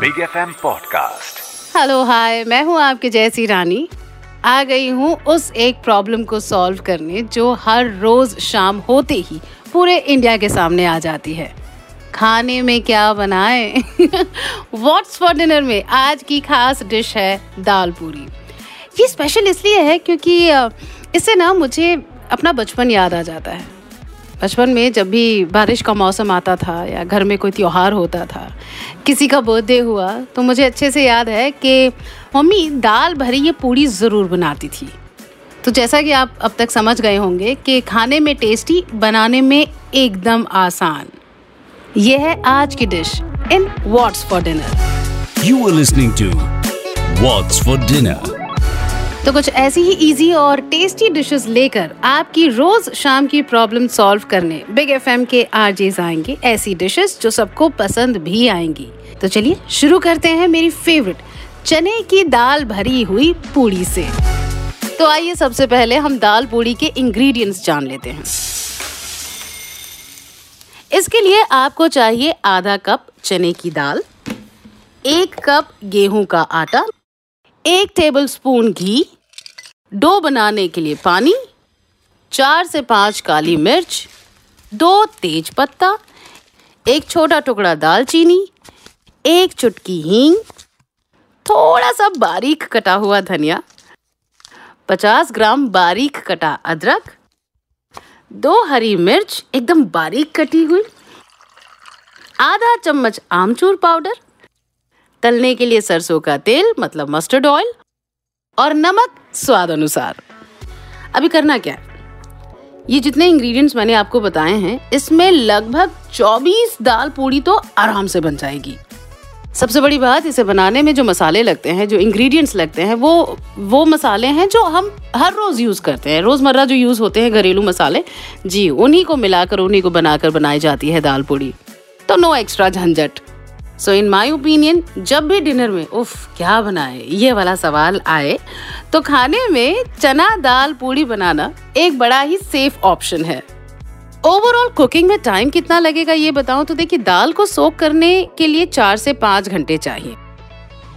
Big F M podcast hello hi मैं हूँ आपके जैसी रानी। आ गई हूँ उस एक प्रॉब्लम को सॉल्व करने जो हर रोज शाम होते ही पूरे इंडिया के सामने आ जाती है। खाने में क्या बनाएँ? व्हाट्स फॉर डिनर में? आज की खास डिश है दाल पूरी। ये स्पेशल इसलिए है क्योंकि इससे ना मुझे अपना बचपन याद आ जाता है। बचपन में जब भी बारिश का मौसम आता था या घर में कोई त्यौहार होता था, किसी का बर्थडे हुआ तो मुझे अच्छे से याद है कि मम्मी दाल भरी ये पूड़ी ज़रूर बनाती थी। तो जैसा कि आप अब तक समझ गए होंगे कि खाने में टेस्टी बनाने में एकदम आसान। ये है आज की dish in what's for dinner you are listening to What's for Dinner. तो कुछ ऐसी ही इजी और टेस्टी डिशेस लेकर आपकी रोज शाम की प्रॉब्लम सॉल्व करने बिग एफएम के आरजेज आएँगे ऐसी डिशेस जो सबको पसंद भी आएँगी। तो चलिए शुरू करते हैं मेरी फेवरेट चने की दाल भरी हुई पूड़ी से। तो आइए सबसे पहले हम दाल पूड़ी के इंग्रेडिएंट्स जान लेते हैं। इसके लिए आपको चाहिए आधा कप चने की दाल, एक कप गेहूँ का आटा एक टेबल स्पून घी डो बनाने के लिए पानी, चार से पाँच काली मिर्च, दो तेज पत्ता, एक छोटा टुकड़ा दालचीनी, एक चुटकी हींग, थोड़ा सा बारीक कटा हुआ धनिया, पचास ग्राम बारीक कटा अदरक, दो हरी मिर्च एकदम बारीक कटी हुई, आधा चम्मच आमचूर पाउडर तलने के लिए सरसों का तेल मतलब मस्टर्ड ऑयल और नमक स्वाद अनुसार। अभी करना क्या है? ये जितने इंग्रेडिएंट्स मैंने आपको बताए हैं, इसमें लगभग 24 दाल पूड़ी तो आराम से बन जाएगी। सबसे बड़ी बात इसे बनाने में जो मसाले लगते हैं, जो इंग्रेडिएंट्स लगते हैं, वो वो मसाले हैं जो हम हर रोज यूज़ करते हैं। रोज़मर्रा जो यूज़ होते हैं घरेलू मसाले, जी, उन्हीं को मिलाकर, उन्हीं को बनाकर बनाई जाती है दाल पूड़ी। तो नो एक्स्ट्रा झंझट। सो इन माई ओपिनियन जब भी डिनर में, उफ, क्या बनाए, ये वाला सवाल आए तो खाने में चना, दाल, पूड़ी बनाना एक बड़ा ही सेफ़ ऑप्शन है। ओवरऑल कुकिंग में टाइम कितना लगेगा ये बताऊँ तो देखिए, दाल को सोक करने के लिए चार से पाँच घंटे चाहिए।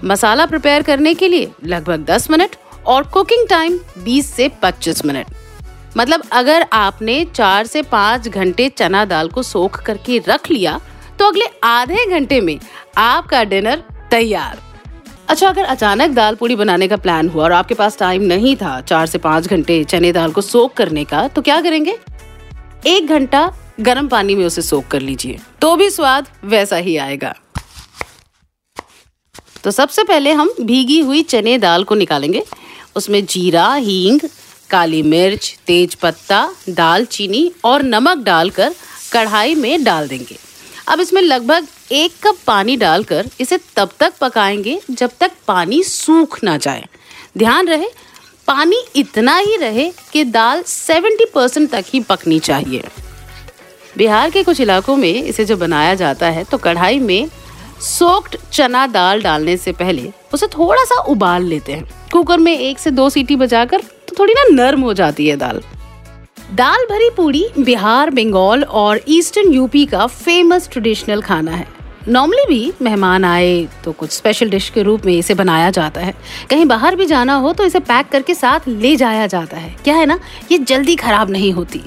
मसाला प्रिपेयर करने के लिए लगभग दस मिनट और कुकिंग टाइम बीस से पच्चीस मिनट। मतलब अगर आपने चार से पाँच घंटे चना, दाल को सोख करके रख लिया तो अगले आधे घंटे में आपका डिनर तैयार। अच्छा अगर अचानक दाल पूड़ी बनाने का प्लान हुआ और आपके पास टाइम नहीं था चार से पाँच घंटे चने दाल को सोख करने का तो क्या करेंगे? एक घंटा गर्म पानी में उसे सोख कर लीजिए तो भी स्वाद वैसा ही आएगा। तो सबसे पहले हम भीगी हुई चने दाल को निकालेंगे। उसमें जीरा, हींग, काली मिर्च, तेज पत्ता, दालचीनी और नमक डालकर कढ़ाई में डाल देंगे। अब इसमें लगभग एक कप पानी डालकर इसे तब तक पकाएँगे जब तक पानी सूख ना जाए। ध्यान रहे, पानी इतना ही रहे कि दाल 70 परसेंट तक ही पकनी चाहिए। बिहार के कुछ इलाकों में इसे जब बनाया जाता है तो कढ़ाई में सोक्ड चना दाल डालने से पहले उसे थोड़ा सा उबाल लेते हैं। कुकर में एक से दो सीटी बजाकर तो थोड़ी ना नरम हो जाती है दाल। दाल भरी पूड़ी बिहार, बंगाल और ईस्टर्न यूपी का फ़ेमस ट्रेडिशनल खाना है। नॉर्मली भी मेहमान आए तो कुछ स्पेशल डिश के रूप में इसे बनाया जाता है। कहीं बाहर भी जाना हो तो इसे पैक करके साथ ले जाया जाता है। क्या है ना, ये जल्दी खराब नहीं होती।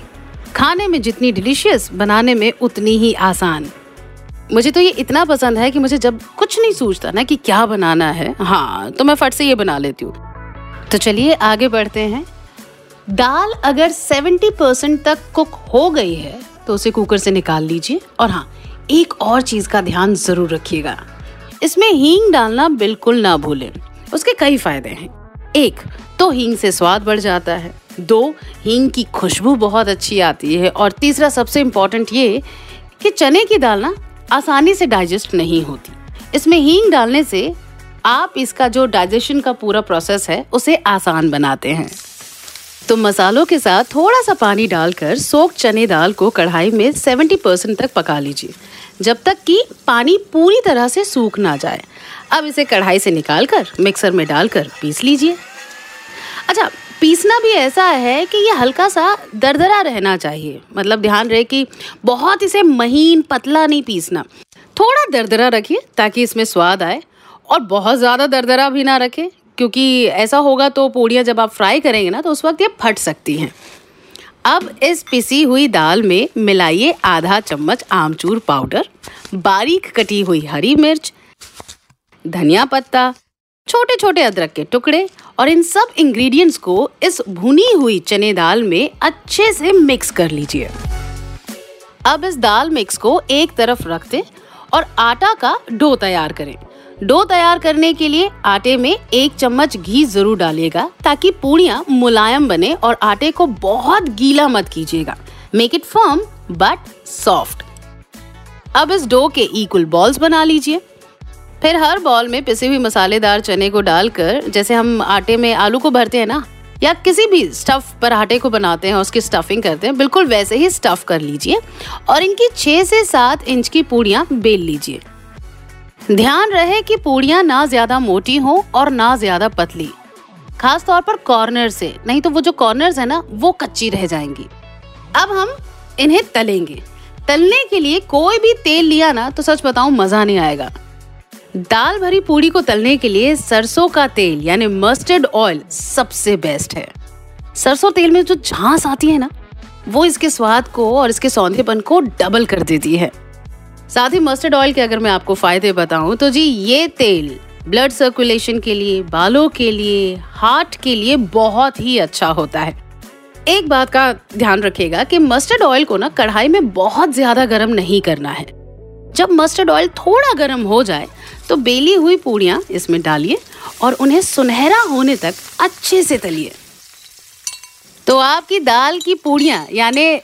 खाने में जितनी डिलीशियस बनाने में उतनी ही आसान। मुझे तो ये इतना पसंद है कि मुझे जब कुछ नहीं सूझता ना कि क्या बनाना है हाँ तो मैं फट से ये बना लेती हूँ। तो चलिए आगे बढ़ते हैं। दाल अगर 70 परसेंट तक कुक हो गई है तो उसे कुकर से निकाल लीजिए। और हाँ एक और चीज़ का ध्यान ज़रूर रखिएगा। इसमें हींग डालना बिल्कुल ना भूलें। उसके कई फ़ायदे हैं। एक तो हींग से स्वाद बढ़ जाता है। दो, हींग की खुशबू बहुत अच्छी आती है। और तीसरा, सबसे इम्पोर्टेंट ये कि चने की दाल ना आसानी से डाइजेस्ट नहीं होती। इसमें हींग डालने से आप इसका जो डाइजेशन का पूरा प्रोसेस है, उसे आसान बनाते हैं। तो मसालों के साथ थोड़ा सा पानी डालकर सोख चने दाल को कढ़ाई में 70 परसेंट तक पका लीजिए, जब तक कि पानी पूरी तरह से सूख ना जाए। अब इसे कढ़ाई से निकाल कर मिक्सर में डालकर पीस लीजिए। अच्छा पीसना भी ऐसा है कि ये हल्का सा दरदरा रहना चाहिए। मतलब ध्यान रहे कि बहुत इसे महीन पतला नहीं पीसना। थोड़ा दरदरा रखिए ताकि इसमें स्वाद आए और बहुत ज़्यादा दरदरा भी ना रखें। क्योंकि ऐसा होगा तो पूड़ियाँ जब आप फ्राई करेंगे ना तो उस वक्त ये फट सकती हैं। अब इस पिसी हुई दाल में मिलाइए आधा चम्मच आमचूर पाउडर, बारीक कटी हुई हरी मिर्च, धनिया पत्ता छोटे छोटे अदरक के टुकड़े और इन सब इंग्रेडिएंट्स को इस भुनी हुई चने दाल में अच्छे से मिक्स कर लीजिए। अब इस दाल मिक्स को एक तरफ़ रख दें और आटा का डो तैयार करें। डो तैयार करने के लिए आटे में एक चम्मच घी ज़रूर डालिएगा ताकि पूड़ियाँ मुलायम बने और आटे को बहुत गीला मत कीजिएगा। Make it firm but soft अब इस डो के इक्वल बॉल्स बना लीजिए। फिर हर बॉल में पिसे हुई मसालेदार चने को डालकर, जैसे हम आटे में आलू को भरते हैं ना, या किसी भी स्टफ़ पराठे को बनाते हैं, उसकी स्टफिंग करते हैं, बिल्कुल वैसे ही स्टफ़ कर लीजिए और इनकी छह से सात इंच की पूड़ियाँ बेल लीजिए। ध्यान रहे कि पूड़ियाँ ना ज़्यादा मोटी हो और ना ज़्यादा पतली। खास तौर पर कॉर्नर से। नहीं तो वो जो कॉर्नर्स है ना, वो कच्ची रह जाएँगी। अब हम इन्हें तलेंगे। तलने के लिए कोई भी तेल लिया ना तो सच बताऊँ मज़ा नहीं आएगा। दाल भरी पूड़ी को तलने के लिए सरसों का तेल, यानी मस्टर्ड ऑयल सबसे बेस्ट है। सरसों तेल में जो झांस आती है ना, वो इसके स्वाद को और इसके सौंधेपन को डबल कर देती है। साथ ही मस्टर्ड ऑयल के अगर मैं आपको फ़ायदे बताऊँ तो जी, ये तेल ब्लड सर्कुलेशन के लिए, बालों के लिए हार्ट के लिए बहुत ही अच्छा होता है। एक बात का ध्यान रखिएगा कि मस्टर्ड ऑयल को ना कढ़ाई में बहुत ज़्यादा गर्म नहीं करना है। जब मस्टर्ड ऑयल थोड़ा गर्म हो जाए तो बेली हुई पूड़ियाँ इसमें डालिए और उन्हें सुनहरा होने तक अच्छे से तलिए। तो आपकी दाल की पूड़ियाँ, यानी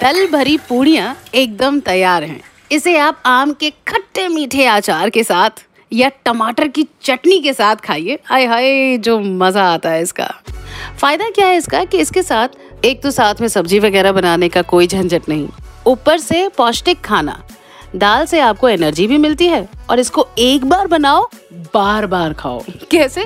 दल भरी पूड़ियाँ एकदम तैयार हैं। इसे आप आम के खट्टे मीठे अचार के साथ या टमाटर की चटनी के साथ खाइए। आय हाय, जो मज़ा आता है इसका। फ़ायदा क्या है इसका कि इसके साथ एक तो साथ में सब्ज़ी वगैरह बनाने का कोई झंझट नहीं। ऊपर से पौष्टिक खाना दाल से आपको एनर्जी भी मिलती है और इसको एक बार बनाओ बार बार खाओ। कैसे?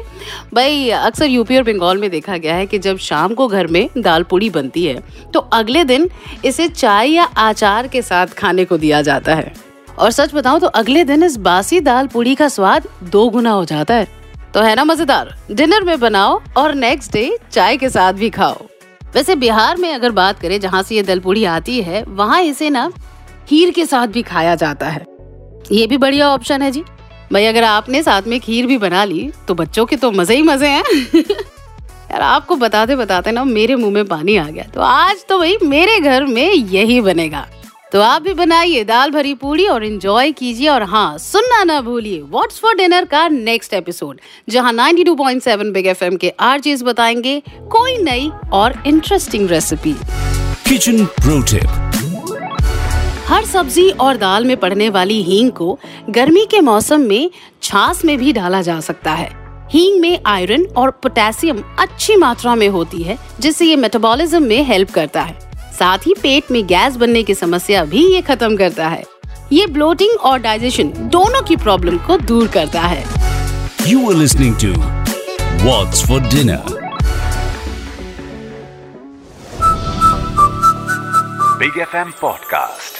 भाई अक्सर यूपी और बंगाल में देखा गया है कि जब शाम को घर में दाल पूड़ी बनती है तो अगले दिन इसे चाय या आचार के साथ खाने को दिया जाता है। और सच बताऊँ तो अगले दिन इस बासी दाल पूड़ी का स्वाद दो गुना हो जाता है। तो है ना मज़ेदार? डिनर में बनाओ और नेक्स्ट डे चाय के साथ भी खाओ। वैसे बिहार में अगर बात करें जहाँ से ये दल पूड़ी आती है वहाँ इसे ना खीर के साथ भी खाया जाता है। ये भी बढ़िया ऑप्शन है जी। भाई, अगर आपने साथ में खीर भी बना ली तो बच्चों के तो मज़े ही मज़े हैं। यार, आपको बताते बताते ना मेरे मुँह में पानी आ गया। तो आज तो भाई मेरे घर में यही बनेगा। तो आप भी बनाइए दाल भरी पूड़ी और इंजॉय कीजिए। और हाँ सुनना ना भूलिए व्हाट्स फॉर डिनर का नेक्स्ट एपिसोड जहाँ 92.7 बिग एफएम के आरजेस बताएँगे कोई नई और interesting recipe kitchen pro tip हर सब्ज़ी और दाल में पड़ने वाली हींग को गर्मी के मौसम में छाछ में भी डाला जा सकता है हींग में आयरन और पोटेशियम अच्छी मात्रा में होती है जिससे ये मेटाबॉलिज्म में हेल्प करता है साथ ही पेट में गैस बनने की समस्या भी ये खत्म करता है ये ब्लोटिंग और डाइजेशन दोनों की प्रॉब्लम को दूर करता है You are listening to What's for Dinner? Big FM Podcast.